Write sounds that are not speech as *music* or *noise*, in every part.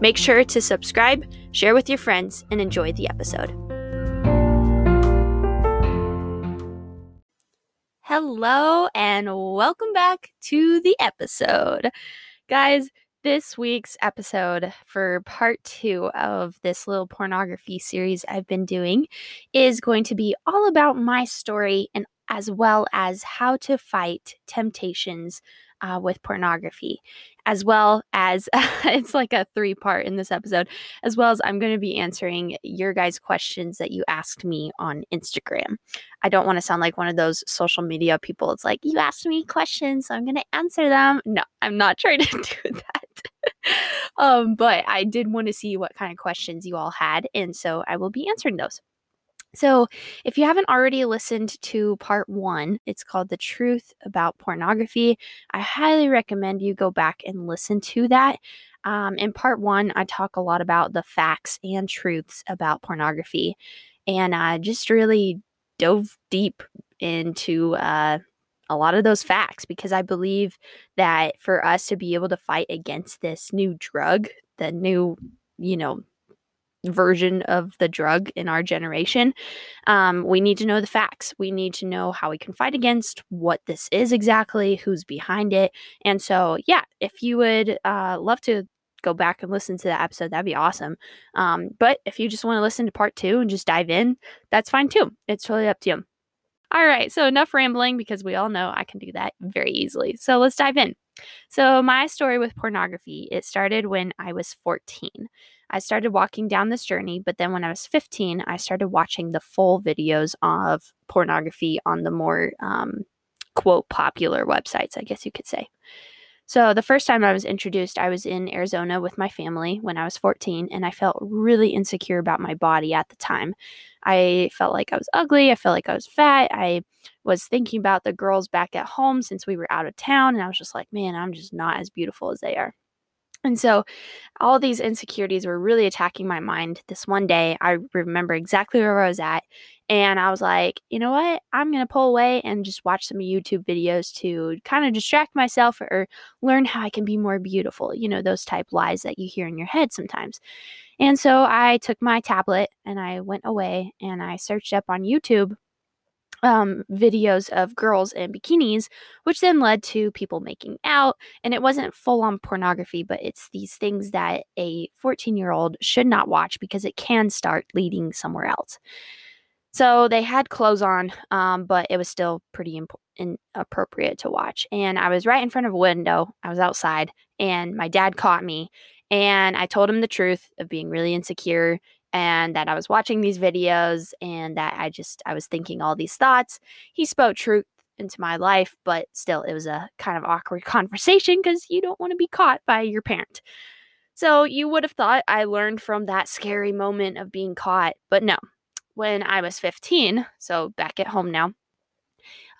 Make sure to subscribe, share with your friends, and enjoy the episode. Hello, and welcome back to the episode. Guys, this week's episode for part two of this little pornography series I've been doing is going to be all about my story and as well as how to fight temptations uh, with pornography, as well as *laughs* it's like a three part in this episode, as well as I'm going to be answering your guys' questions that you asked me on Instagram. I don't want to sound like one of those social media people. It's like, you asked me questions, so I'm going to answer them. No, I'm not *laughs* trying to do that. *laughs* um, but I did want to see what kind of questions you all had, and so I will be answering those. So, if you haven't already listened to part one, it's called The Truth About Pornography. I highly recommend you go back and listen to that. Um, in part one, I talk a lot about the facts and truths about pornography. And I just really dove deep into uh, a lot of those facts because I believe that for us to be able to fight against this new drug, the new, you know, version of the drug in our generation. Um, we need to know the facts. We need to know how we can fight against what this is exactly, who's behind it. And so, yeah, if you would uh, love to go back and listen to that episode, that'd be awesome. Um, but if you just want to listen to part two and just dive in, that's fine too. It's totally up to you. All right, so enough rambling because we all know I can do that very easily. So let's dive in. So, my story with pornography, it started when I was 14. I started walking down this journey, but then when I was 15, I started watching the full videos of pornography on the more um, quote popular websites, I guess you could say. So, the first time I was introduced, I was in Arizona with my family when I was 14, and I felt really insecure about my body at the time. I felt like I was ugly. I felt like I was fat. I was thinking about the girls back at home since we were out of town, and I was just like, man, I'm just not as beautiful as they are. And so all these insecurities were really attacking my mind. This one day, I remember exactly where I was at. And I was like, you know what? I'm going to pull away and just watch some YouTube videos to kind of distract myself or learn how I can be more beautiful. You know, those type lies that you hear in your head sometimes. And so I took my tablet and I went away and I searched up on YouTube um, videos of girls in bikinis, which then led to people making out. And it wasn't full on pornography, but it's these things that a 14 year old should not watch because it can start leading somewhere else. So they had clothes on, um, but it was still pretty imp- inappropriate to watch. And I was right in front of a window. I was outside, and my dad caught me. And I told him the truth of being really insecure and that I was watching these videos and that I just I was thinking all these thoughts. He spoke truth into my life, but still it was a kind of awkward *laughs* conversation cuz you don't want to be caught by your parent. So you would have thought I learned from that scary moment of being caught, but no. When I was 15, so back at home now,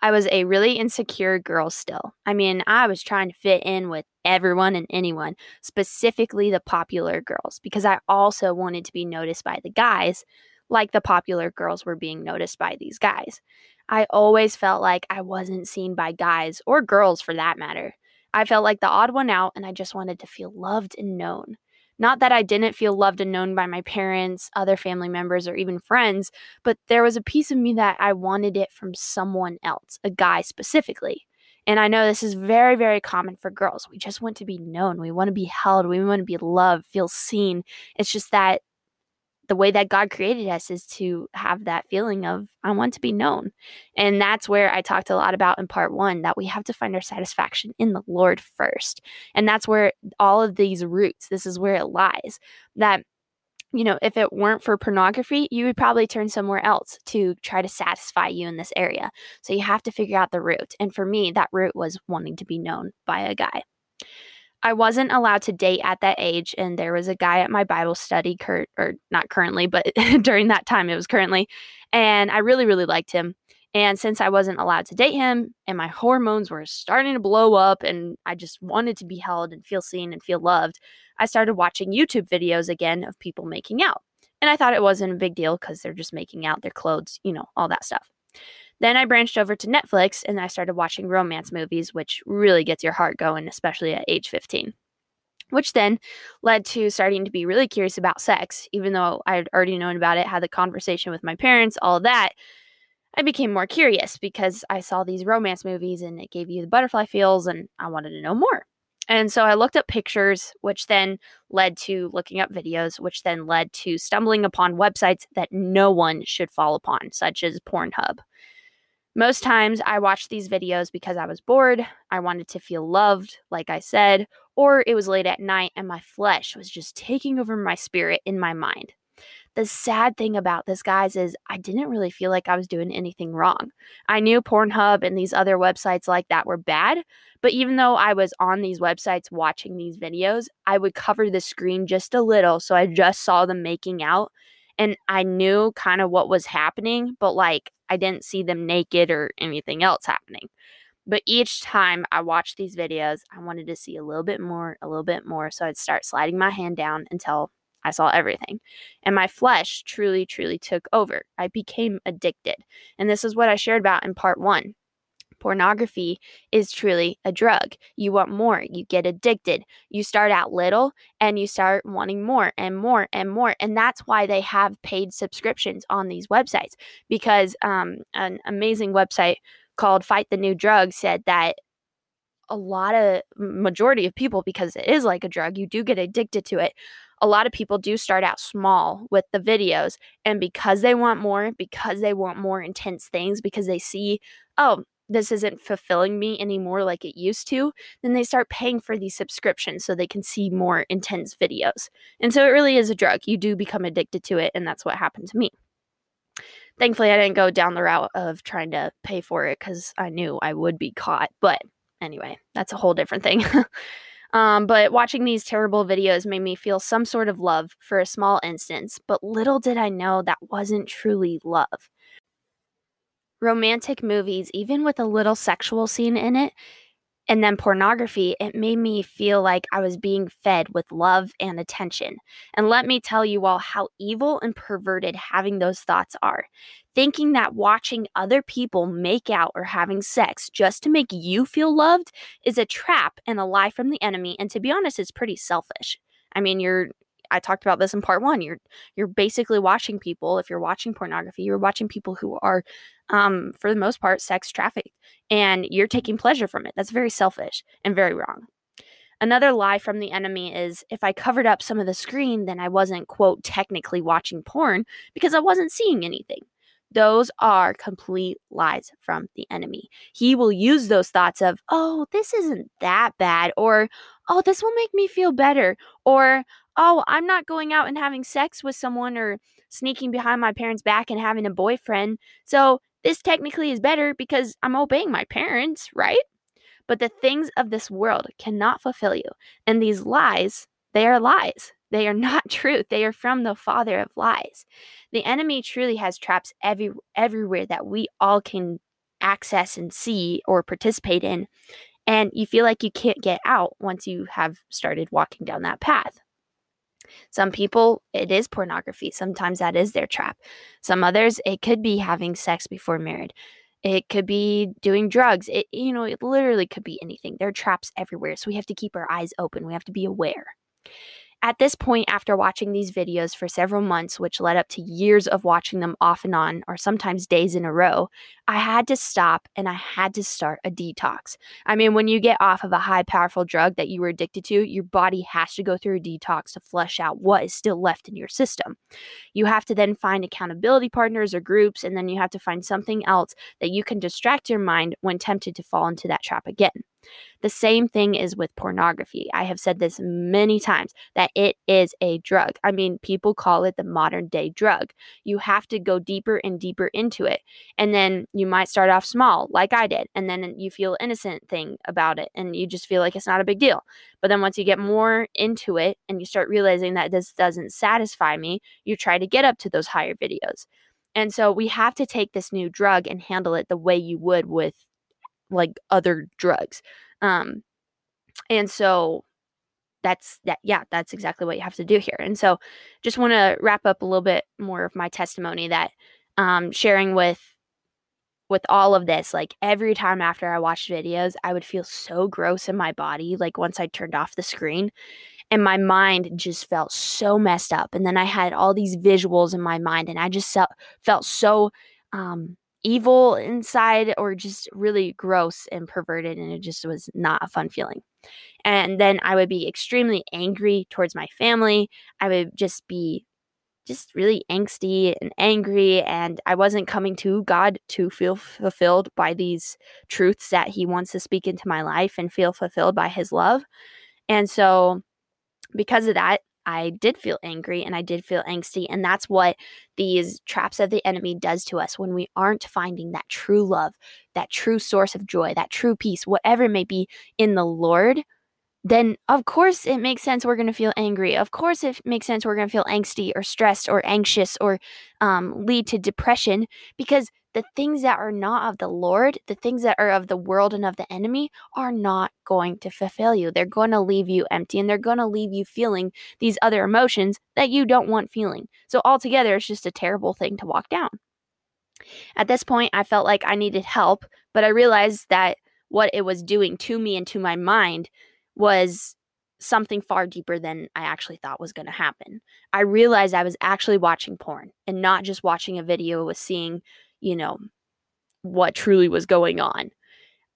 I was a really insecure girl still. I mean, I was trying to fit in with everyone and anyone, specifically the popular girls, because I also wanted to be noticed by the guys like the popular girls were being noticed by these guys. I always felt like I wasn't seen by guys or girls for that matter. I felt like the odd one out and I just wanted to feel loved and known. Not that I didn't feel loved and known by my parents, other family members, or even friends, but there was a piece of me that I wanted it from someone else, a guy specifically. And I know this is very, very common for girls. We just want to be known. We want to be held. We want to be loved, feel seen. It's just that the way that God created us is to have that feeling of, I want to be known. And that's where I talked a lot about in part one that we have to find our satisfaction in the Lord first. And that's where all of these roots, this is where it lies. That, you know, if it weren't for pornography, you would probably turn somewhere else to try to satisfy you in this area. So you have to figure out the root. And for me, that root was wanting to be known by a guy. I wasn't allowed to date at that age, and there was a guy at my Bible study, Kurt, or not currently, but *laughs* during that time it was currently, and I really, really liked him. And since I wasn't allowed to date him and my hormones were starting to blow up and I just wanted to be held and feel seen and feel loved, I started watching YouTube videos again of people making out. And I thought it wasn't a big deal because they're just making out, their clothes, you know, all that stuff. Then I branched over to Netflix and I started watching romance movies, which really gets your heart going, especially at age 15. Which then led to starting to be really curious about sex, even though I had already known about it, had the conversation with my parents, all that. I became more curious because I saw these romance movies and it gave you the butterfly feels, and I wanted to know more. And so I looked up pictures, which then led to looking up videos, which then led to stumbling upon websites that no one should fall upon, such as Pornhub. Most times I watched these videos because I was bored, I wanted to feel loved, like I said, or it was late at night and my flesh was just taking over my spirit in my mind. The sad thing about this, guys, is I didn't really feel like I was doing anything wrong. I knew Pornhub and these other websites like that were bad, but even though I was on these websites watching these videos, I would cover the screen just a little so I just saw them making out and I knew kind of what was happening, but like I didn't see them naked or anything else happening. But each time I watched these videos, I wanted to see a little bit more, a little bit more. So I'd start sliding my hand down until I saw everything. And my flesh truly, truly took over. I became addicted. And this is what I shared about in part one. Pornography is truly a drug. You want more, you get addicted. You start out little and you start wanting more and more and more. And that's why they have paid subscriptions on these websites because um, an amazing website called Fight the New Drug said that a lot of majority of people because it is like a drug you do get addicted to it a lot of people do start out small with the videos and because they want more because they want more intense things because they see oh this isn't fulfilling me anymore like it used to then they start paying for these subscriptions so they can see more intense videos. And so it really is a drug. You do become addicted to it and that's what happened to me. Thankfully i didn't go down the route of trying to pay for it because i knew i would be caught but anyway that's a whole different thing. *laughs* Um, but watching these terrible videos made me feel some sort of love for a small instance, but little did I know that wasn't truly love. Romantic movies, even with a little sexual scene in it, and then pornography, it made me feel like I was being fed with love and attention. And let me tell you all how evil and perverted having those thoughts are. Thinking that watching other people make out or having sex just to make you feel loved is a trap and a lie from the enemy. And to be honest, it's pretty selfish. I mean, you're I talked about this in part one. You're you're basically watching people. If you're watching pornography, you're watching people who are, um, for the most part, sex trafficked, and you're taking pleasure from it. That's very selfish and very wrong. Another lie from the enemy is if I covered up some of the screen, then I wasn't quote technically watching porn because I wasn't seeing anything. Those are complete lies from the enemy. He will use those thoughts of, oh, this isn't that bad, or oh, this will make me feel better, or oh, I'm not going out and having sex with someone or sneaking behind my parents' back and having a boyfriend. So this technically is better because I'm obeying my parents, right? But the things of this world cannot fulfill you. And these lies, they are lies. They are *laughs* not truth. They are from the father of lies. The enemy truly has traps every, everywhere that we all can access and see or participate in. And you feel like you can't get out once you have started walking down that path. Some people, it is pornography. Sometimes that is their trap. Some others, it could be having sex before married. It could be doing drugs. It, you know, it literally could be anything. There are traps everywhere. So we have to keep our eyes open. We have to be aware. At this point, after watching these videos for several months, which led up to years of watching them off and on, or sometimes days in a row, I had to stop and I had to start a detox. I mean, when you get off of a high, powerful drug that you were addicted to, your body has to go through a detox to flush out what is still left in your system. You have to then find accountability partners or groups, and then you have to find something else that you can distract your mind when tempted to fall into that trap again. The same thing is with pornography. I have said this many times that it is a drug. I mean, people call it the modern day drug. You have to go deeper and deeper into it. And then you might start off small, like I did, and then you feel innocent thing about it, and you just feel like it's not a big deal. But then once you get more into it and you start realizing that this doesn't satisfy me, you try to get up to those higher videos. And so we have to take this new drug and handle it the way you would with like other drugs. Um, and so that's that yeah that's exactly what you have to do here and so just want to wrap up a little bit more of my testimony that um, sharing with with all of this like every time after i watched videos i would feel so gross in my body like once i turned off the screen and my mind just felt so messed up and then i had all these visuals in my mind and i just felt, so um, evil inside or just really gross and perverted and it just was not a fun feeling. And then i would be extremely angry towards my family i would just be just really angsty and angry and i wasn't coming to god to feel fulfilled by these truths that he wants to speak into my life and feel fulfilled by his love and so because of that I did feel angry and I did feel angsty. And that's what these traps of the enemy does to us when we aren't finding that true love, that true source of joy, that true peace, whatever it may be in the Lord. Then, of course, it makes sense we're going to feel angry. Of course, it makes sense we're going to feel angsty or stressed or anxious or um, lead to depression because the things that are not of the Lord, the things that are of the world and of the enemy, are not going to fulfill you. They're going to leave you empty and they're going to leave you feeling these other emotions that you don't want feeling. So, altogether, it's just a terrible thing to walk down. At this point, I felt like I needed help, but I realized that what it was doing to me and to my mind was something far deeper than I actually thought was going to happen. I realized I was actually watching porn and not just watching a video with seeing you know, what truly was going on.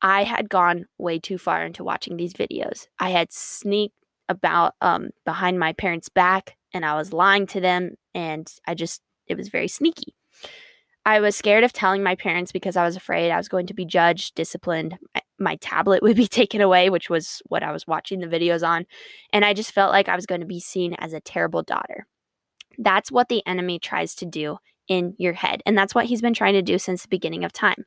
I had gone way too far into watching these videos. I had sneaked about um, behind my parents' back and I was lying to them, and I just, it was very sneaky. I was scared of telling my parents because I was afraid I was going to be judged, disciplined. My tablet *laughs* would be taken away, which was what I was watching the videos on. And I just felt like I was going to be seen as a terrible daughter. That's what the enemy tries to do in your head. And that's what he's been trying to do since the beginning of time.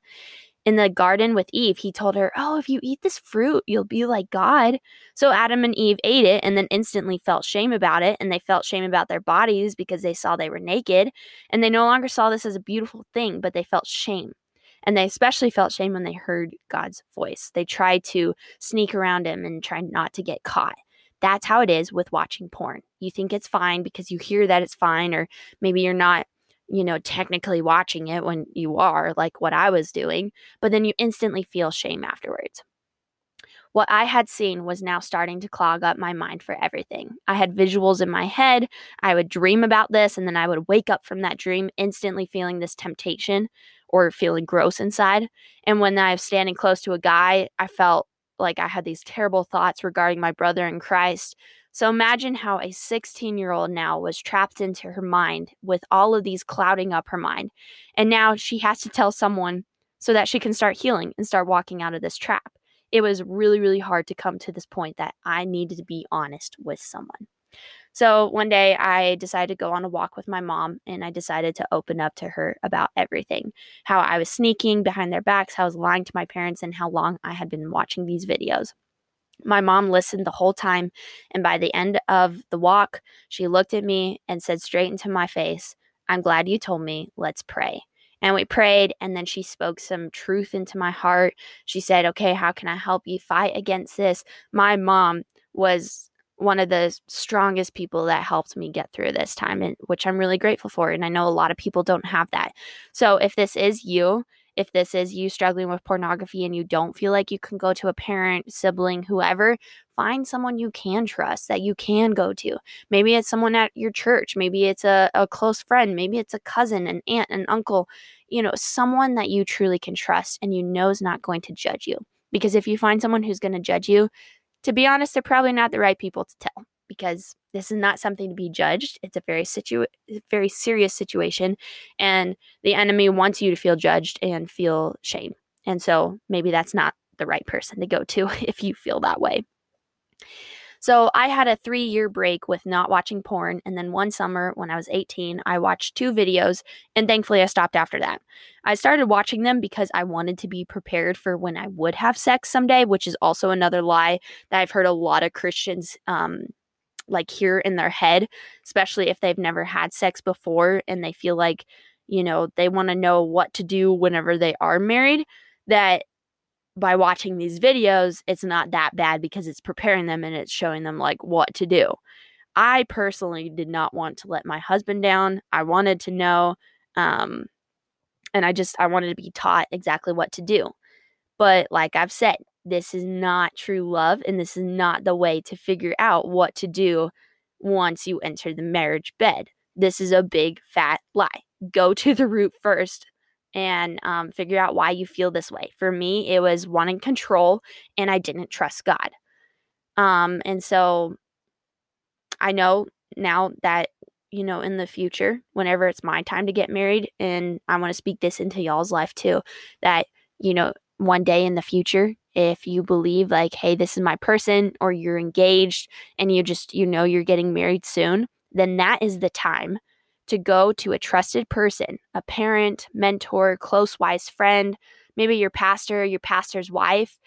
In the garden with Eve, he told her, Oh, if you eat this fruit, you'll be like God. So Adam and Eve ate it and then instantly felt shame about it. And they felt shame about their bodies because they saw they were naked. And they no longer saw this as a beautiful thing, but they felt shame. And they especially felt shame when they heard God's voice. They tried to sneak around him and try not to get caught. That's how it is with watching porn. You think it's fine because you hear that it's fine, or maybe you're not you know, technically watching it when you are, like what I was doing, but then you instantly feel shame afterwards. What I had seen was now starting to clog up my mind for everything. I had visuals in my head. I would dream about this, and then I would wake up from that dream instantly feeling this temptation or feeling gross inside. And when I was standing close to a guy, I felt like I had these terrible thoughts regarding my brother in Christ so imagine how a 16 year old now was trapped into her mind with all of these clouding up her mind. And now she has to tell someone so that she can start healing and start walking out of this trap. It was really, really hard to come to this point that I needed to be honest with someone. So one day I decided to go on a walk with my mom and I decided to open up to her about everything how I was sneaking behind their backs, how I was lying to my parents, and how long I had been watching these videos. My mom listened the whole time, and by the end of the walk, she looked at me and said straight into my face, I'm glad you told me. Let's pray. And we prayed, and then she spoke some truth into my heart. She said, Okay, how can I help you fight against this? My mom was one of the strongest people that helped me get through this time, and which I'm really grateful for. And I know a lot of people don't have that. So if this is you, if this is you struggling with pornography and you don't feel like you can go to a parent, sibling, whoever, find someone you can trust that you can go to. Maybe it's someone at your church, maybe it's a, a close friend, maybe it's a cousin, an aunt, an uncle, you know, someone that you truly can trust and you know is not going to judge you. Because if you find someone who's going to judge you, to be honest, they're probably not the right people to tell because this is not something to be judged. It's a very situ- very serious situation, and the enemy wants you to feel judged and feel shame. And so maybe that's not the right person to go to *laughs* if you feel that way. So I had a three year break with not watching porn. And then one summer when I was 18, I watched two videos and thankfully I stopped after that. I started watching them because I wanted to be prepared for when I would have sex someday, which is also another lie that I've heard a lot of Christians um, like hear in their head, especially if they've never had sex before and they feel like, you know, they want to know what to do whenever they are married. That by watching these videos, it's not that bad because it's preparing them and it's showing them like what to do. I personally did not want to let my husband down. I wanted to know um and I just I wanted to be taught exactly what to do. But like I've said, this is not true love and this is not the way to figure out what to do once you enter the marriage bed. This is a big fat lie. Go to the root first and um, figure out why you feel this way. For me, it was wanting control and I didn't trust God. Um, and so I know now that, you know, in the future, whenever it's my time to get married, and I want to speak this into y'all's life too, that, you know, one day in the future, if you believe like, hey, this is my person, or you're engaged and you just, you know, you're getting married soon, then that is the time to go to a trusted person, a parent, mentor, close wise friend, maybe your pastor, your pastor's wife,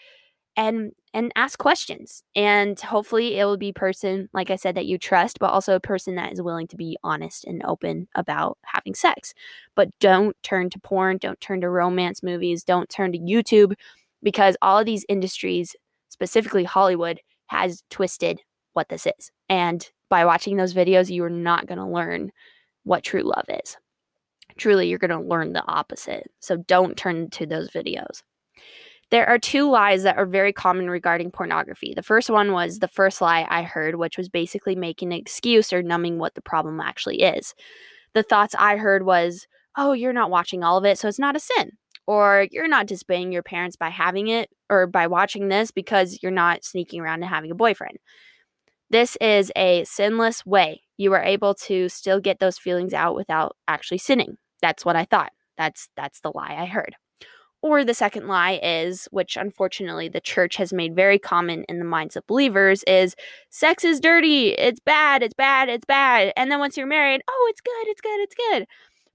and and ask questions. And hopefully it will be person like I said that you trust, but also a person that is willing to be honest and open about having sex. But don't turn to porn, don't turn to romance movies, don't turn to YouTube because all of these industries, specifically Hollywood, has twisted what this is. And by watching those videos, you are not going to learn what true love is. Truly, you're going to learn the opposite. So don't turn to those videos. There are two lies that are very common regarding pornography. The first one was the first lie I heard, which was basically making an excuse or numbing what the problem actually is. The thoughts I heard was, oh, you're not watching all of it, so it's not a sin. Or you're not disobeying your parents by having it or by watching this because you're not sneaking around and having a boyfriend. This is a sinless way you are able to still get those feelings out without actually sinning. That's what I thought. That's that's the lie I heard. Or the second lie is, which unfortunately the church has made very common in the minds of believers, is sex is dirty, it's bad, it's bad, it's bad. And then once you're married, oh, it's good, it's good, it's good.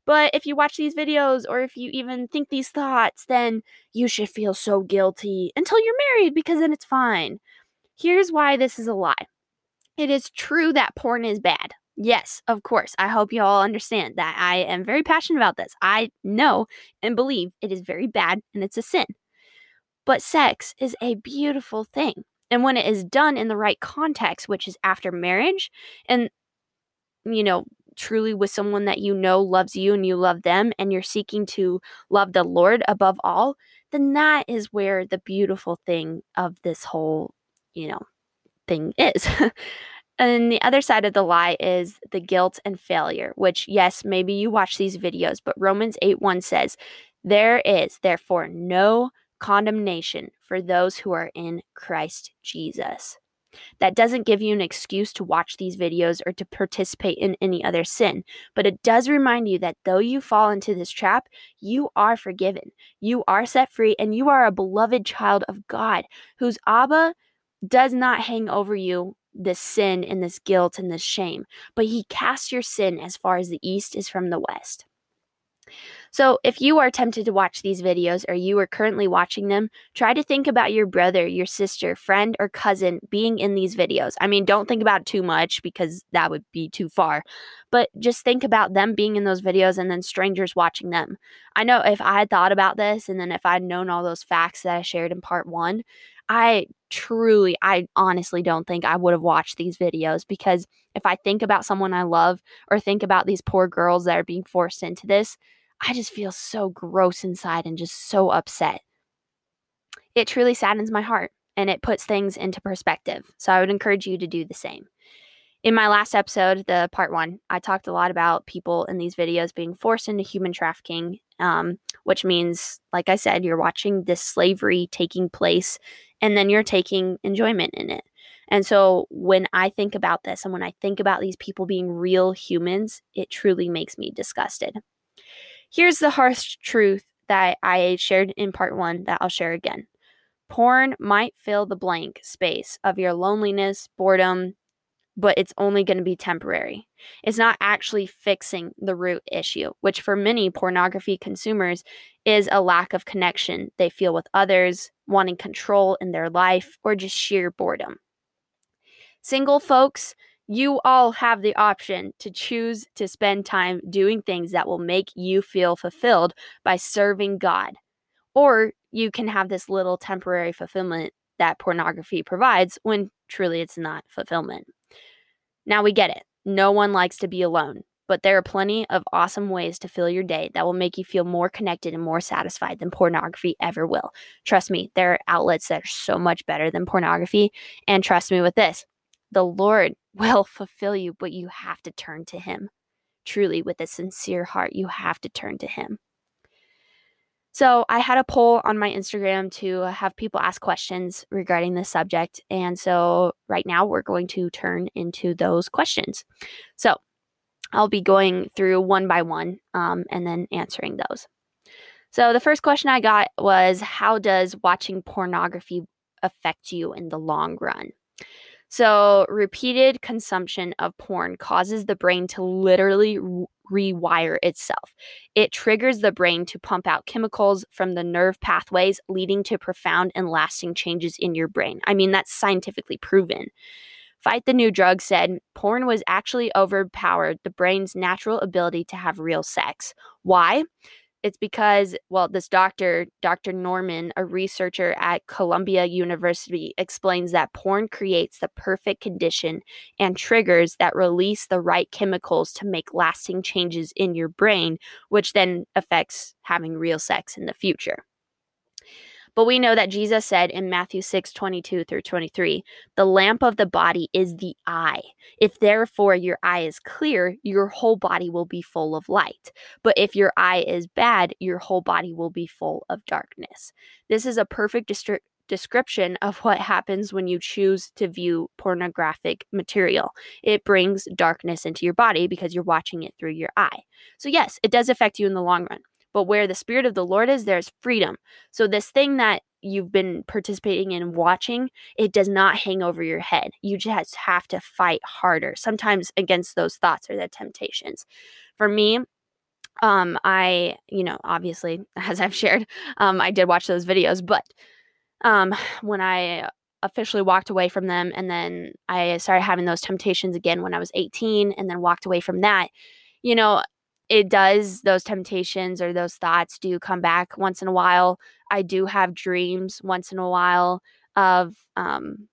But if you watch these videos or if you even think these thoughts, then you should feel so guilty until you're married because then it's fine. Here's why this is a lie it is true that porn is bad. Yes, of course. I hope you all understand that I am very passionate about this. I know and believe it is very bad and it's a sin. But sex is a beautiful thing. And when it is done in the right context, which is after marriage and, you know, truly with someone that you know loves you and you love them and you're seeking to love the Lord above all, then that is where the beautiful thing of this whole, you know, thing is. *laughs* and the other side of the lie is the guilt and failure, which, yes, maybe you watch these videos, but Romans 8 1 says, There is therefore no condemnation for those who are in Christ Jesus. That doesn't give you an excuse to watch these videos or to participate in any other sin, but it does remind you that though you fall into this trap, you are forgiven, you are set free, and you are a beloved child of God whose Abba does not hang over you this sin and this guilt and this shame, but he casts your sin as far as the east is from the west. So, if you are tempted to watch these videos or you are currently watching them, try to think about your brother, your sister, friend, or cousin being in these videos. I mean, don't think about too much because that would be too far, but just think about them being in those videos and then strangers watching them. I know if I had thought about this and then if I'd known all those facts that I shared in part one, I truly, I honestly don't think I would have watched these videos because if I think about someone I love or think about these poor girls that are being forced into this, I just feel so gross inside and just so upset. It truly saddens my heart and it puts things into perspective. So I would encourage you to do the same. In my last episode, the part one, I talked a lot about people in these videos being forced into human trafficking, um, which means, like I said, you're watching this slavery taking place and then you're taking enjoyment in it. And so when I think about this and when I think about these people being real humans, it truly makes me disgusted. Here's the harsh truth that I shared in part one that I'll share again Porn might fill the blank space of your loneliness, boredom, but it's only going to be temporary. It's not actually fixing the root issue, which for many pornography consumers is a lack of connection they feel with others, wanting control in their life, or just sheer boredom. Single folks, you all have the option to choose to spend time doing things that will make you feel fulfilled by serving God. Or you can have this little temporary fulfillment that pornography provides when truly it's not fulfillment. Now we get it. No one likes to be alone, but there are plenty of awesome ways to fill your day that will make you feel more connected and more satisfied than pornography ever will. Trust me, there are outlets that are so much better than pornography. And trust me with this the Lord *laughs* will fulfill you, but you have to turn to Him. Truly, with a sincere heart, you have to turn to Him. So, I had a poll on my Instagram to have people ask questions regarding this subject. And so, right now, we're going to turn into those questions. So, I'll be going through one by one um, and then answering those. So, the first question I got was How does watching pornography affect you in the long run? So, repeated consumption of porn causes the brain to literally rewire itself. It triggers the brain to pump out chemicals from the nerve pathways, leading to profound and lasting changes in your brain. I mean, that's scientifically proven. Fight the New Drug said porn was actually overpowered the brain's natural ability to have real sex. Why? It's because, well, this doctor, Dr. Norman, a researcher at Columbia University, explains that porn creates the perfect condition and triggers that release the right chemicals to make lasting changes in your brain, which then affects having real sex in the future. But we know that Jesus said in Matthew 6 22 through 23, the lamp of the body is the eye. If therefore your eye is clear, your whole body will be full of light. But if your eye is bad, your whole body will be full of darkness. This is a perfect distri- description of what happens when you choose to view pornographic material. It brings darkness into your body because you're watching it through your eye. So, yes, it does affect you in the long run. But where the Spirit of the Lord is, there's freedom. So, this thing that you've been participating in watching, it does not hang over your head. You just have to fight harder, sometimes against those thoughts or the temptations. For me, um, I, you know, obviously, *laughs* as I've shared, um, I did watch those videos, but um, when I officially walked away from them and then I started having those temptations again when I was 18 and then walked away from that, you know, it does those temptations or those thoughts do come back once in a while. I do have dreams once in a while of um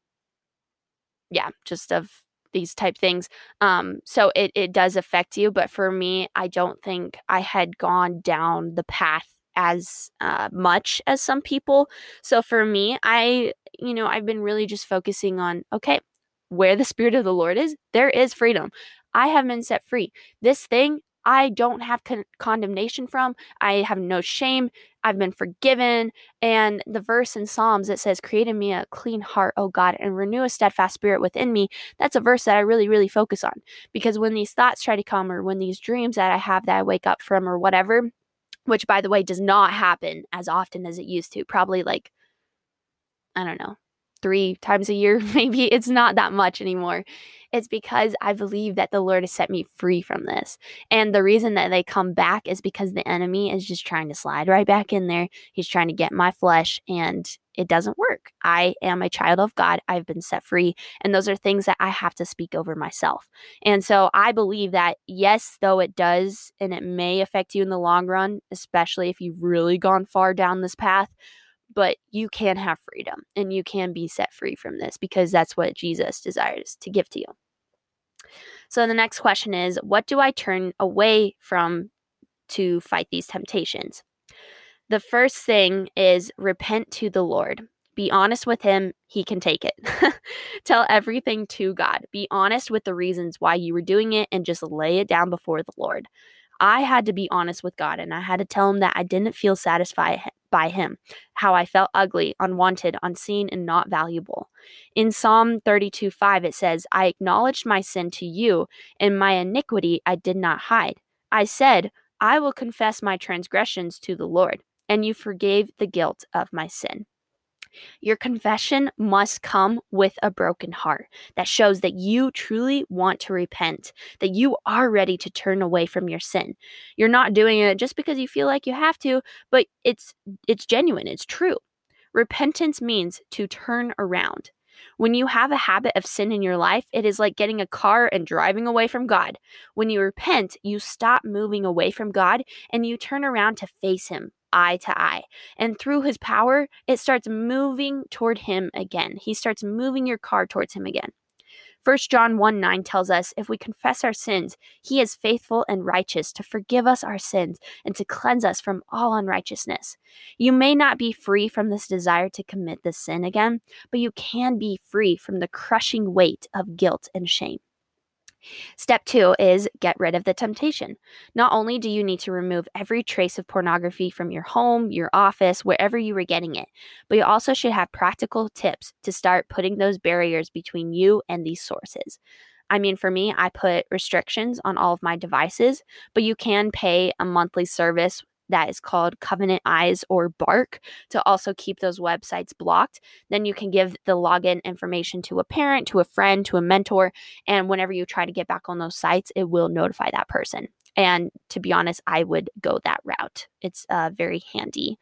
yeah just of these type things um so it it does affect you but for me i don't think i had gone down the path as uh, much as some people. So for me i you know i've been really just focusing on okay where the *laughs* spirit of the lord is there is freedom. I have been set free. This thing I don't have con- condemnation from. I have no shame. I've been forgiven. And the verse in Psalms that says, Create in me a clean heart, O God, and renew a steadfast spirit within me. That's a verse that I really, really focus on. Because when these thoughts try to come, or when these dreams that I have that I wake up from, or whatever, which by the way does not happen as often as it used to, probably like, I don't know, three times a year, *laughs* maybe it's not that much anymore. It's because I believe that the Lord has set me free from this. And the reason that they come back is because the enemy is just trying to slide right back in there. He's trying to get my flesh, and it doesn't work. I am a child of God. I've been set free. And those are things that I have to speak over myself. And so I believe that, yes, though it does, and it may affect you in the long run, especially if you've really gone far down this path but you can have freedom and you can be set free from this because that's what Jesus desires to give to you. So the next question is what do I turn away from to fight these temptations? The first thing is repent to the Lord. Be honest with him, he can take it. *laughs* Tell everything to God. Be honest with the reasons why you were doing it and just lay it down before the Lord. I had to be honest with God and I had to tell him that I didn't feel satisfied by him, how I felt ugly, unwanted, unseen, and not valuable. In Psalm 32 5, it says, I acknowledged my sin to you, and my iniquity I did not hide. I said, I will confess my transgressions to the Lord, and you forgave the guilt of my sin. Your confession must come with a broken heart that shows that you truly want to repent, that you are ready to turn away from your sin. You're not doing it just because you feel like you have to, but it's it's genuine, it's true. Repentance means to turn around. When you have a habit of sin in your life, it is like getting a car and driving away from God. When you repent, you stop moving away from God and you turn around to face Him eye to eye. And through His power, it starts moving toward Him again. He starts moving your car towards Him again. 1 John 1 9 tells us if we confess our sins, he is faithful and righteous to forgive us our sins and to cleanse us from all unrighteousness. You may not be free from this desire to commit this sin again, but you can be free from the crushing weight of guilt and shame. Step two is get rid of the temptation. Not only do you need to remove every trace of pornography from your home, your office, wherever you were getting it, but you also should have practical tips to start putting those barriers between you and these sources. I mean, for me, I put restrictions on all of my devices, but you can pay a monthly service that is called Covenant Eyes or Bark to also keep those websites blocked. Then you can give the login information to a parent, to a friend, to a mentor. And whenever you try to get back on those sites, it will notify that person. And to be honest, I would go that route. It's uh, very handy.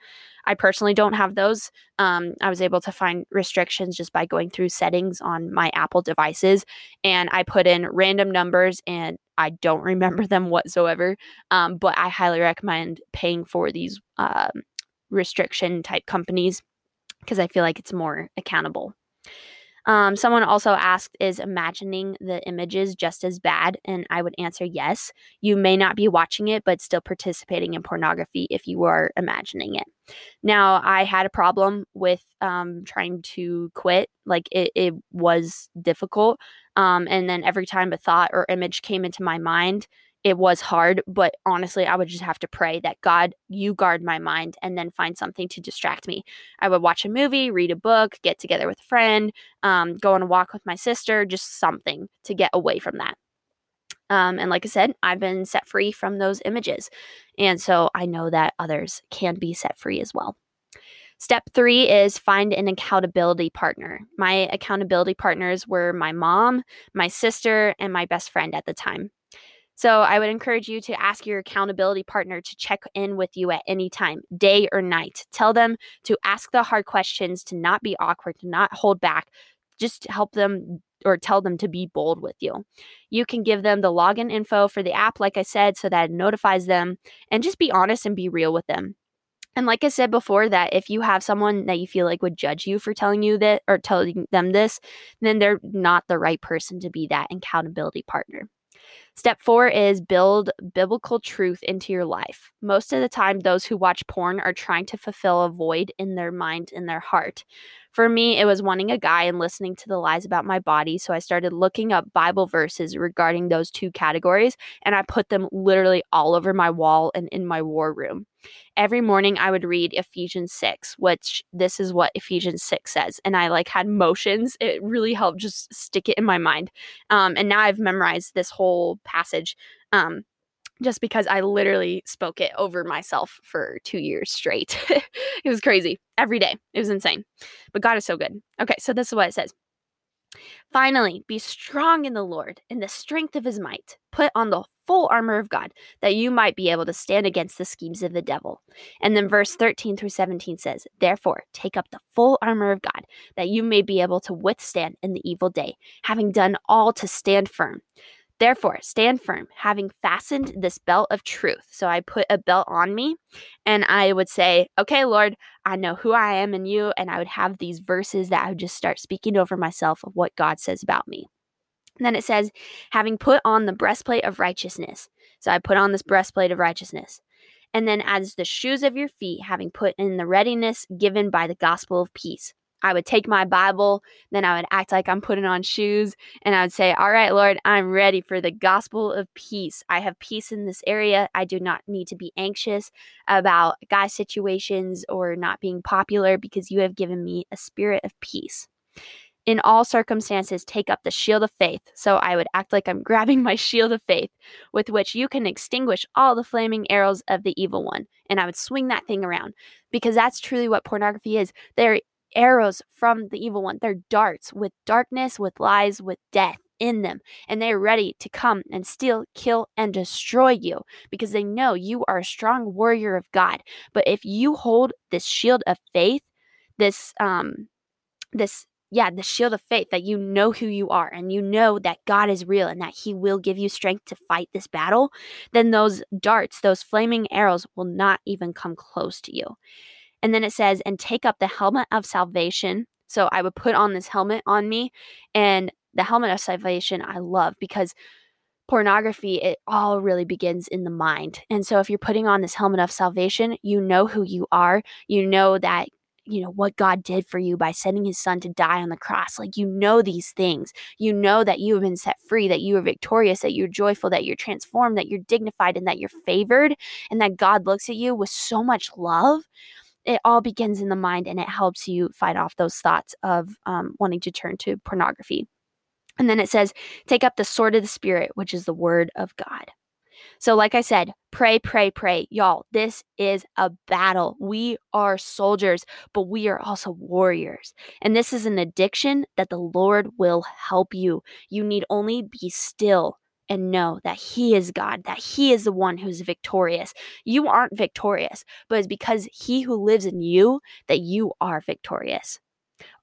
I personally don't have those. Um, I was able to find restrictions just by going through settings on my Apple devices, and I put in random numbers, and I don't remember *laughs* them whatsoever. Um, but I highly recommend paying for these um, restriction type companies because I feel like it's more accountable. Um, someone also asked, Is imagining the images just as bad? And I would answer yes. You may not be watching it, but still participating in pornography if you are imagining it. Now, I had a problem with um, trying to quit. Like, it, it was difficult. Um, and then every time a thought or image came into my mind, it was hard, but honestly, I would just have to pray that God, you guard my mind and then find something to distract me. I would watch a movie, read a book, get together with a friend, um, go on a walk with my sister, just something to get away from that. Um, and like I said, I've been set free from those images. And so I know that others can be set free as well. Step three is find an accountability partner. My accountability partners were my mom, my sister, and my best friend at the time. So I would encourage you to ask your accountability partner to check in with you at any time, day or night. Tell them to ask the hard questions, to not be awkward, to not hold back. Just help them or tell them to be bold with you. You can give them the login info for the app, like I said, so that it notifies them, and just be honest and be real with them. And like I said before, that if you have someone that you feel like would judge you for telling you that or telling them this, then they're not the right person to be that accountability partner. Step four is build biblical truth into your life. Most of the time, those who watch porn are trying to fulfill a void in their mind and their heart. For me, it was wanting a guy and listening to the lies about my body. So I started looking up Bible verses regarding those two categories and I put them literally all over my wall and in my war room. Every morning I would read Ephesians 6, which this is what Ephesians 6 says. And I like had motions. It really helped just stick it in my mind. Um, and now I've memorized this whole passage. Um, just because I literally spoke it over myself for two years straight. *laughs* it was crazy every day. It was insane. But God is so good. Okay, so this is what it says. Finally, be strong in the Lord, in the strength of his might. Put on the full armor of God, that you might be able to stand against the schemes of the devil. And then verse 13 through 17 says, Therefore, take up the full armor of God, that you may be able to withstand in the evil day, having done all to stand firm. Therefore, stand firm, having fastened this belt of truth. So I put a belt on me and I would say, Okay, Lord, I know who I am in you. And I would have these verses that I would just start speaking over myself of what God says about me. And then it says, having put on the breastplate of righteousness. So I put on this breastplate of righteousness. And then as the shoes of your feet, having put in the readiness given by the gospel of peace. I would take my Bible, then I would act like I'm putting on shoes, and I would say, All right, Lord, I'm ready for the gospel of peace. I have peace in this area. I do not need to be anxious about guy situations or not being popular because you have given me a spirit of peace. In all circumstances, take up the shield of faith. So I would act like I'm *laughs* grabbing my shield of faith, with which you can extinguish all the flaming arrows of the evil one. And I would swing that thing around because that's truly what pornography is. There arrows from the evil one. They're darts with darkness, with lies, with death in them. And they're ready to come and steal, kill, and destroy you because they know you are a strong warrior of God. But if you hold this shield of faith, this, um, this yeah, the shield of faith that you know who you are and you know that God is real and that He will give you strength to fight this battle, then those darts, those flaming arrows will not even come close to you. And then it says, and take up the helmet of salvation. So I would put on this helmet on me, and the helmet of salvation I love because pornography, it all really begins in the mind. And so if you're putting on this helmet of salvation, you know who you are. You know that you know what God did for you by sending his son to die on the cross. Like you know these things. You know that you have been set free, that you are victorious, that you're joyful, that you're transformed, that you're dignified and that you're favored and that God looks at you with so much love. It all begins in the mind and it helps you fight off those thoughts of um, wanting to turn to pornography. And then it says, take up the sword of the Spirit, which is the word of God. So, like I said, pray, pray, pray. Y'all, this is a battle. We are soldiers, but we are also warriors. And this is an addiction that the Lord will help you. You need only be still and know that He is God, that He is the one who's victorious. You aren't victorious, but it's because He who lives in you that you are victorious.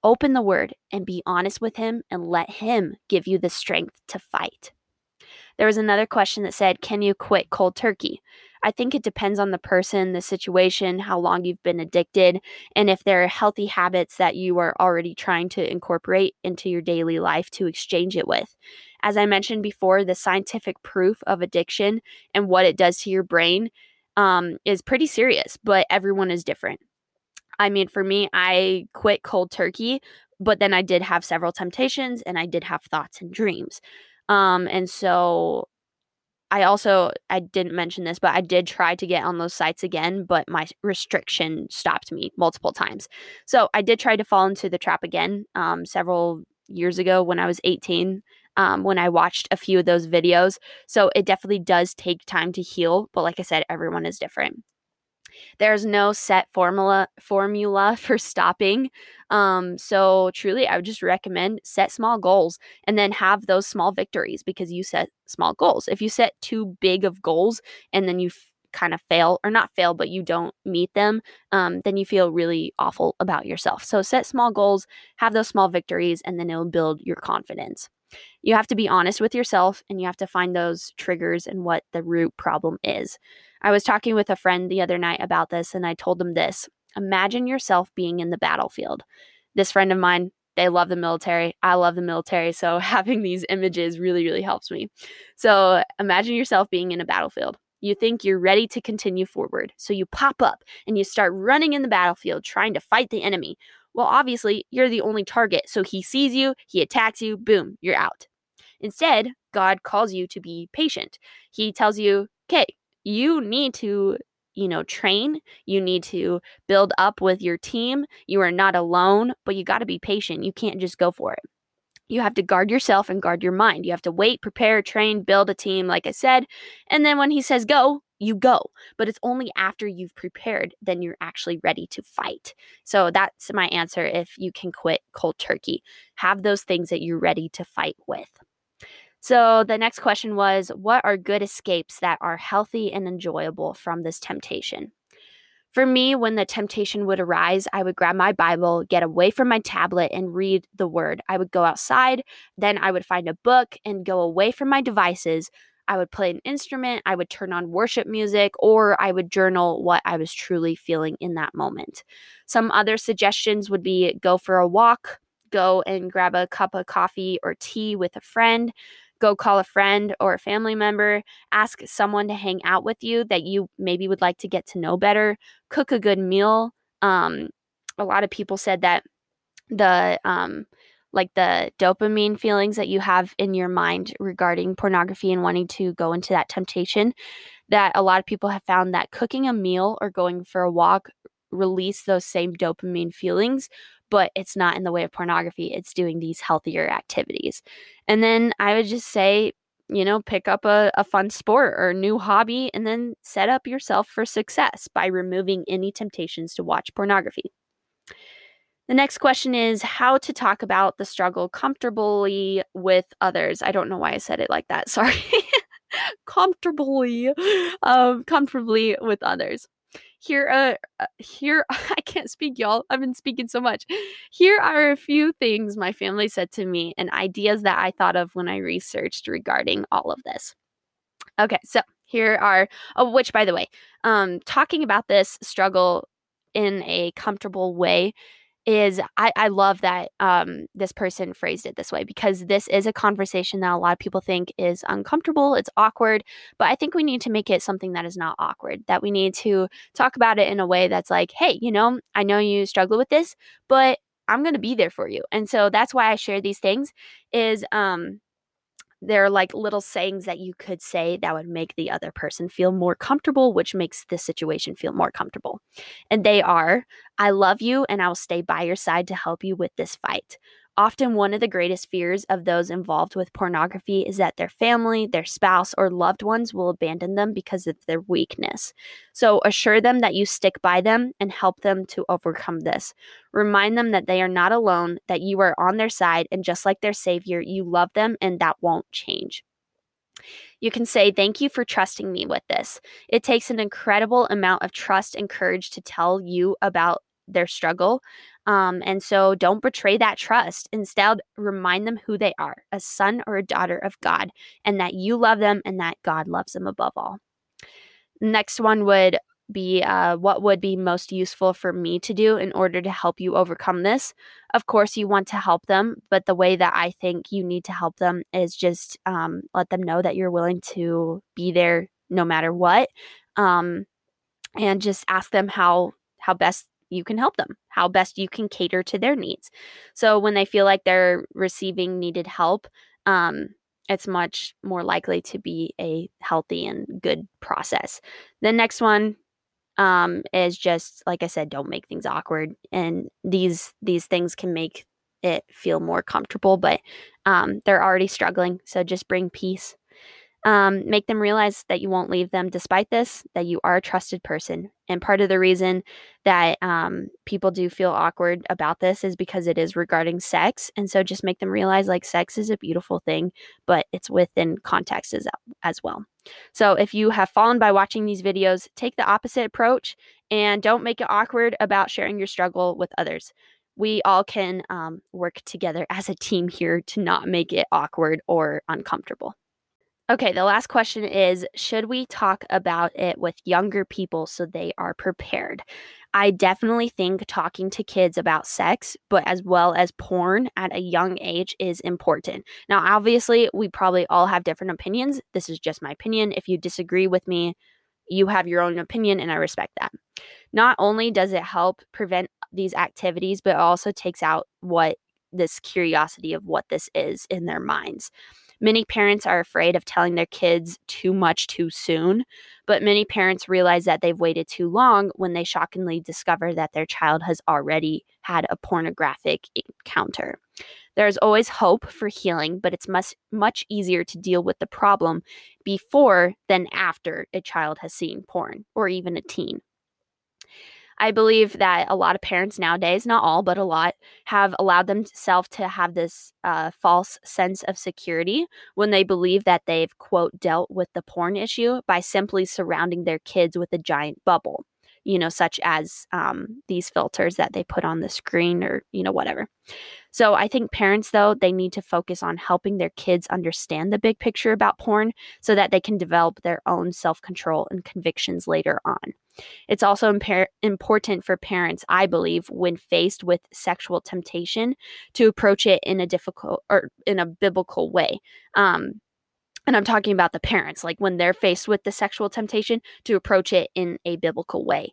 Open the Word and be honest with Him and let Him give you the strength to fight. There was another question that said, Can you quit cold turkey? I think it depends on the person, the situation, how long you've been addicted, and if there are healthy habits that you are already trying to incorporate into your daily life to exchange it with. As I mentioned before, the scientific proof of addiction and what it does to your brain um, is pretty serious, but everyone is different. I mean, for me, I quit cold turkey, but then I did have several temptations and I did have thoughts and dreams. Um, and so I also I didn't mention this, but I did try to get on those sites again, but my restriction stopped me multiple times. So I did try to fall into the trap again um, several years ago when I was 18. Um, when I watched a few of those videos. So it definitely does take time to heal. But like I said, everyone is different. There's no set formula formula *laughs* for stopping. Um, so truly, I would just recommend set small goals and then have those small victories because you set small goals. If you set too big of goals and then you f- kind of fail or not fail, but you don't meet them, um, then you feel really awful about yourself. So set small goals, have those small victories, and then it'll build your confidence. You have to be honest with yourself and you have to find those triggers and what the root problem is. I was talking with a friend the other night about this and I told them this Imagine yourself being in the battlefield. This friend of mine, they love the military. I love the military. So *laughs* having these images really, really helps me. So imagine yourself being in a battlefield. You think you're ready to continue forward. So you pop up and you start running in the battlefield trying to fight the enemy. Well, obviously, you're the only target. So he sees you, he attacks you, boom, you're out. Instead, God calls you to be patient. He tells you, okay, you need to you know train you need to build up with your team you are not alone but you got to be patient you can't just go for it. You have to guard yourself and guard your mind you have to wait prepare train build a team like i said and then when he says go you go but it's only after you've prepared then you're actually ready to fight. So that's my answer if you can quit cold turkey. Have those things that you're ready to fight with so the next question was What are good escapes that are healthy and enjoyable from this temptation? For me, when the temptation would arise, I would grab my Bible, get away from my tablet, and read the word. I would go outside, then I would find a book and go away from my devices. I would play an instrument, I would turn on worship music, or I would journal what I was truly feeling in that moment. Some other suggestions would be go for a walk, go and grab a cup of coffee or tea with a friend, go call a friend or a family member, ask someone to hang out with you that you maybe would like to get to know better, cook a good meal. Um, a lot of people said that the um, like the dopamine feelings that you have in your mind regarding pornography and wanting to go into that temptation that a lot of people have found that cooking a meal or going for a walk release those same dopamine feelings but it's not in the way of pornography. It's doing these healthier activities. And then I would just say, you know, pick up a, a fun sport or new hobby and then set up yourself for success by removing any temptations to watch pornography. The next question is how to talk about the struggle comfortably with others. I don't know why I said it like that. *laughs* Sorry. comfortably, um, comfortably with others. Here, uh, uh here, *laughs* I can't speak, y'all. I've been speaking so much. Here are a few things my family said to me and ideas that I thought of when I researched regarding all of this. Okay, so here are, oh, which by the way, um, talking about this struggle in a comfortable way is I, I love that um, this person phrased it this way because this is a conversation that a lot of people think is uncomfortable, it's awkward, but I think we need to make it something that is not awkward, that we need to talk about it in a way that's like, hey, you know, I know you struggle with this, but I'm going to be there for you. And so that's why I share these things is um they're like little sayings that you could say that would make the other person feel more comfortable, which makes the situation feel more comfortable. And they are, I love you and I will stay by your side to help you with this fight. Often, one of the greatest fears of those involved with pornography is that their family, their spouse, or loved ones will abandon them because of their weakness. So, assure them that you stick by them and help them to overcome this. Remind them that they are not alone, that you are on their side, and just like their Savior, you love them and that won't change. You can say, Thank you for trusting me with this. It takes an incredible amount of trust and courage to tell you about their struggle. Um, and so don't betray that trust. Instead, remind them who they are a son or a daughter of God, and that you love them and that God loves them above all. Next one would be uh, what would be most useful for me to do in order to help you overcome this. Of course, you want to help them, but the way that I think you need to help them is just um, let them know that you're willing to be there no matter what, um, and just ask them how how best you can help them, how best you can cater to their needs. So when they feel like they're receiving needed help, um, it's much more likely to be a healthy and good process. The next one um, is just like I said, don't make things awkward, and these these things can make it feel more comfortable, but um, they're already struggling. So just bring peace um, make them realize that you won't leave them despite this, that you are a trusted person. And part of the reason that um, people do feel awkward about this is because it is regarding sex. And so just make them realize like sex is a beautiful thing, but it's within context as, as well. So if you have fallen by watching these videos, take the opposite approach and don't make it awkward about sharing your struggle with others we all can um, work together as a team here to not make it awkward or uncomfortable. Okay, the last question is Should we talk about it with younger people so they are prepared? I definitely think talking to kids about sex, but as well as porn at a young age is important. Now, obviously, we probably all have different opinions. This is just my opinion. If you disagree with me, you have your own opinion, and I respect that. Not only does it help prevent these activities, but also takes out what this curiosity of what this is in their minds. Many parents are afraid of telling their kids too much too soon, but many parents realize that they've waited too long when they shockingly discover that their child has already had a pornographic encounter. There's always hope for healing, but it's much much easier to deal with the problem before than after a child has seen porn or even a teen. I believe that a lot of parents nowadays, not all, but a lot, have allowed themselves to have this uh, false sense of security when they believe that they've, quote, dealt with the porn issue by simply surrounding their kids with a giant bubble, you know, such as um, these filters that they put on the screen or, you know, whatever. So I think parents, though, they need to focus on helping their kids understand the big picture about porn so that they can develop their own self control and convictions later on. It's also impar- important for parents, I believe, when faced with sexual temptation, to approach it in a difficult or in a biblical way. Um, and I'm talking about the parents, like when they're faced with the sexual temptation, to approach it in a biblical way.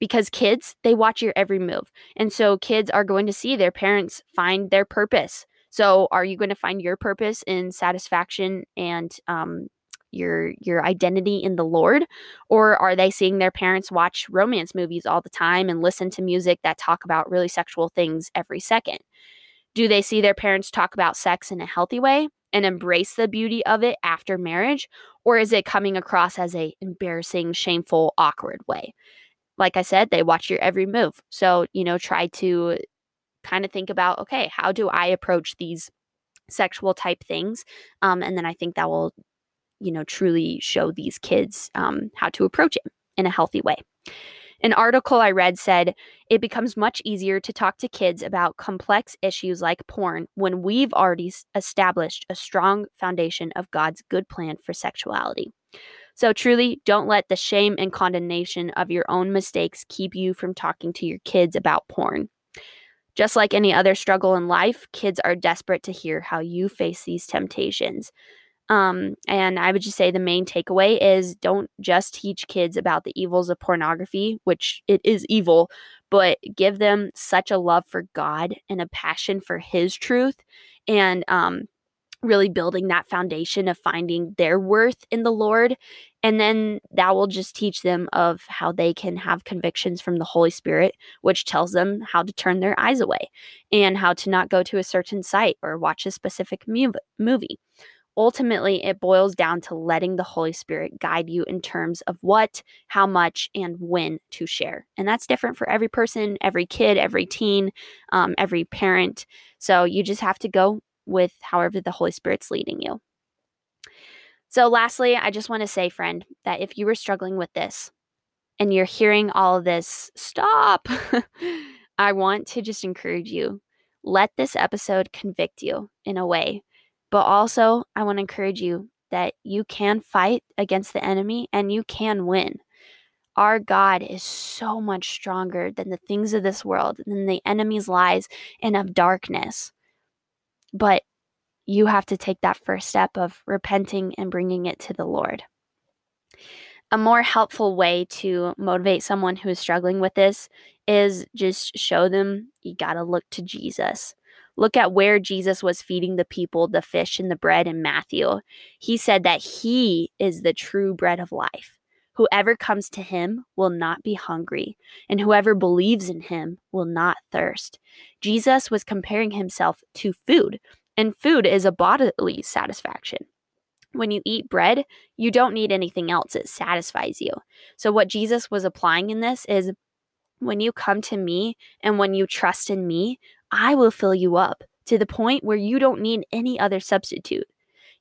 Because kids, they watch your every move. And so kids are going to see their parents find their purpose. So, are you going to find your purpose in satisfaction and um, your your identity in the Lord or are they seeing their parents watch romance movies all the time and listen to music that talk about really sexual things every second? Do they see their parents talk about sex in a healthy way and embrace the beauty of it after marriage or is it coming across as a embarrassing, shameful, awkward way? Like I said, they watch your every move. So, you know, try to kind of think about okay, how do I approach these sexual type things? Um, and then I think that will, you know, truly show these kids um, how to approach it in a healthy way. An article I read said it becomes much easier to talk to kids about complex issues like porn when we've already established a strong foundation of God's good plan for sexuality. So, truly, don't let the shame and condemnation of your own mistakes keep you from talking to your kids about porn. Just like any other struggle in life, kids are desperate to hear how you face these temptations. Um, and I would just say the main takeaway is don't just teach kids about the evils of pornography, which it is evil, but give them such a love for God and a passion for His truth, and um, really building that foundation of finding their worth in the Lord. And then that will just teach them of how they can have convictions from the Holy Spirit, which tells them how to turn their eyes away and how to not go to a certain site or watch a specific movie ultimately it boils down to letting the Holy Spirit guide you in terms of what, how much, and when to share. And that's different for every person, every kid, every teen, um, every parent. So you just have to go with however the Holy Spirit's leading you. So, lastly, I just want to say, friend, that if you were struggling with this and you're hearing all of this, stop. *laughs* I want to just encourage you. Let this episode convict you in a way but also, I want to encourage you that you can fight against the enemy and you can win. Our God is so much stronger than the things of this world, than the enemy's lies and of darkness. But you have to take that first step of repenting and bringing it to the Lord. A more helpful way to motivate someone who is struggling with this is just show them you got to look to Jesus. Look at where Jesus was feeding the people the fish and the bread in Matthew. He said that he is the true bread of life. Whoever comes to him will not be hungry, and whoever believes in him will not thirst. Jesus was comparing himself to food, and food is a bodily satisfaction. When you eat bread, you don't need anything else, it satisfies you. So, what Jesus was applying in this is when you come to me and when you trust in me, I will fill you up to the point where you don't need any other substitute.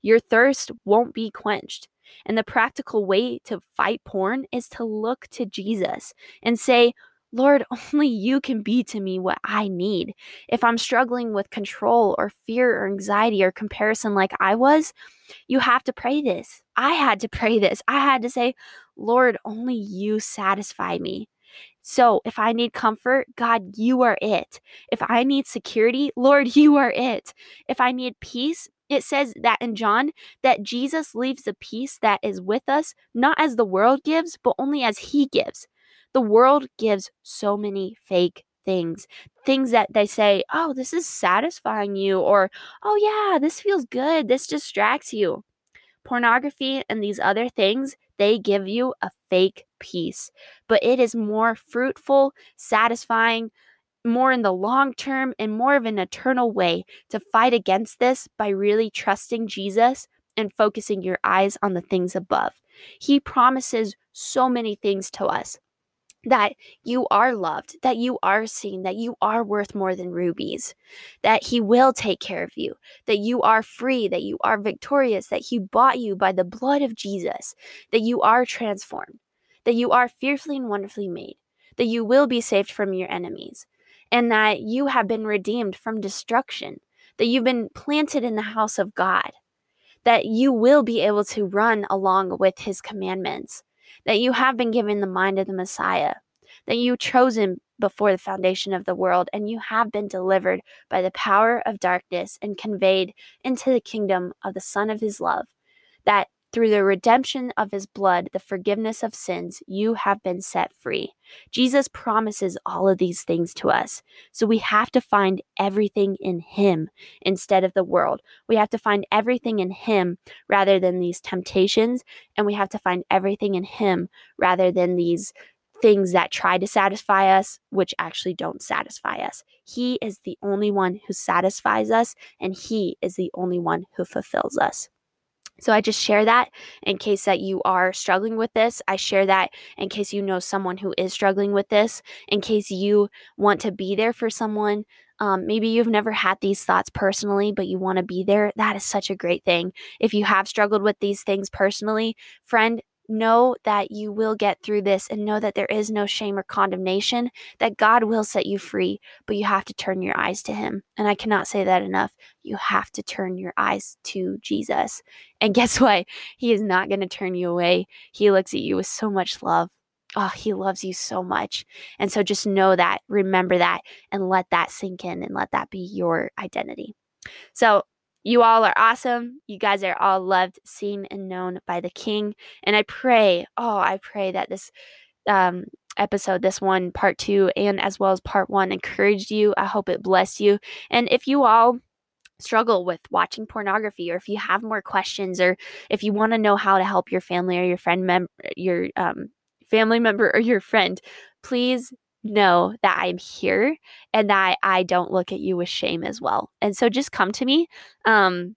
Your thirst won't be quenched. And the practical way to fight porn is to look to Jesus and say, Lord, *laughs* only you can be to me what I need. If I'm struggling with control or fear or anxiety or comparison like I was, you have to pray this. I had to pray this. I had to say, Lord, only you satisfy me. So if I need comfort, God, you are it. If I need security, Lord, *laughs* you are it. If I need peace, it says that in John that Jesus leaves the peace that is with us, not as the world gives, but only as he gives. The world gives so many fake things, things that they say, oh, this is satisfying you, or oh, yeah, this feels good, this distracts you. Pornography and these other things, they give you a fake peace, but it is more fruitful, satisfying, more in the long term, and more of an eternal way to fight against this by really trusting Jesus and focusing your eyes on the things above. He promises so many things to us that you are loved, that you are seen, that you are worth more than rubies, that He will take care of you, that you are free, that you are victorious, that He bought you by the blood of Jesus, that you are transformed, that you are fearfully and wonderfully made, that you will be saved from your enemies, and that you have been redeemed from destruction, that you've been planted in the house of God, that you will be able to run along with His commandments that you have been given the mind of the Messiah, that you chosen before the foundation of the world, and you have been delivered by the power of darkness and conveyed into the kingdom of the Son of His love, that through the redemption of his blood, the forgiveness of sins, you have been set free. Jesus promises all of these things to us. So we have to find everything in him instead of the world. We have to find everything in him rather than these temptations. And we have to find everything in him rather than these things that try to satisfy us, which actually don't satisfy us. He is the only one who satisfies us, and he is the only one who fulfills us. So I just share that in case that you are struggling with this. I share that in case you know someone who is struggling with this, in case you want to be there for someone. Um, maybe you've never had these thoughts personally, but you want to be there. That is such a great thing. If you have struggled with these things personally, friend, know that you will get through this and know that there is no shame or condemnation, that God will set you free, but you have to turn your eyes to Him. And I cannot say that enough. You have to turn your eyes to Jesus. And *laughs* guess what? He is not going to turn you away. He looks at you with so much love. Oh, he loves you so much. And so just know that, remember that, and let that sink in and let that be your identity. So you all are awesome. You guys are all loved, seen, and known by the King. And I pray, oh, I pray that this um, episode, this one, part two, and as well as part one, encouraged you. I hope it blessed you. And if you all struggle with watching pornography or if you have more questions or if you want to know how to help your family or your friend mem- your um, family member or your friend please know that I'm here and that I don't look at you with shame as well. And so just come to me. Um,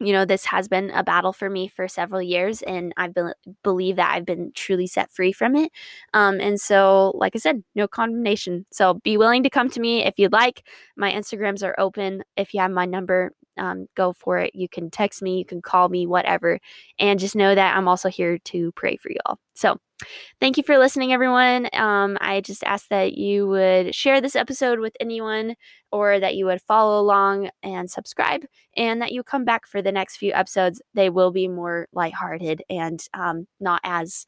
you know, this has been a battle for me for several years, and I be- believe that I've been truly set free from it. Um, and so, like I said, no condemnation. So be willing to come to me if you'd like. My Instagrams are open. If you have my number, um, go for it. You can text me, you can call me, whatever. And just know that I'm also here to pray for you all. So, thank you for listening, everyone. Um, I just ask that you would share this episode with anyone or that you would follow along and subscribe and that you come back for the next few episodes. They will be more lighthearted and um, not as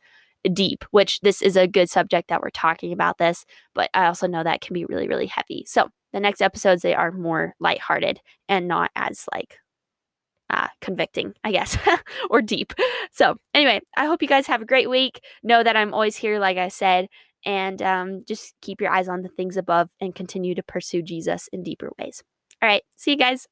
deep, which this is a good subject that we're talking about this, but I also know that can be really, really heavy. So, the next episodes they are more lighthearted and not as like uh, convicting, I guess, *laughs* or deep. So, anyway, I hope you guys have a great week. Know that I'm always here, like I said, and um, just keep your eyes on the things above and continue to pursue Jesus in deeper ways. All right, see you guys.